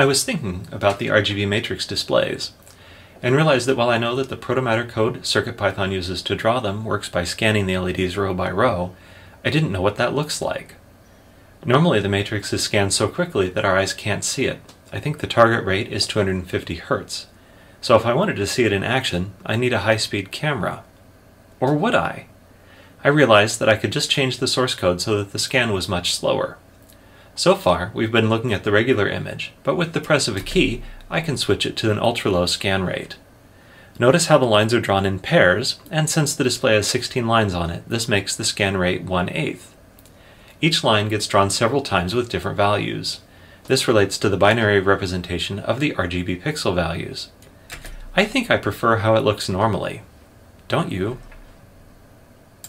I was thinking about the RGB matrix displays and realized that while I know that the protomatter code CircuitPython uses to draw them works by scanning the LEDs row by row, I didn't know what that looks like. Normally the matrix is scanned so quickly that our eyes can't see it. I think the target rate is 250 Hz. So if I wanted to see it in action, I need a high-speed camera. Or would I? I realized that I could just change the source code so that the scan was much slower. So far, we've been looking at the regular image, but with the press of a key, I can switch it to an ultra-low scan rate. Notice how the lines are drawn in pairs, and since the display has 16 lines on it, this makes the scan rate 1 8 Each line gets drawn several times with different values. This relates to the binary representation of the RGB pixel values. I think I prefer how it looks normally. Don't you?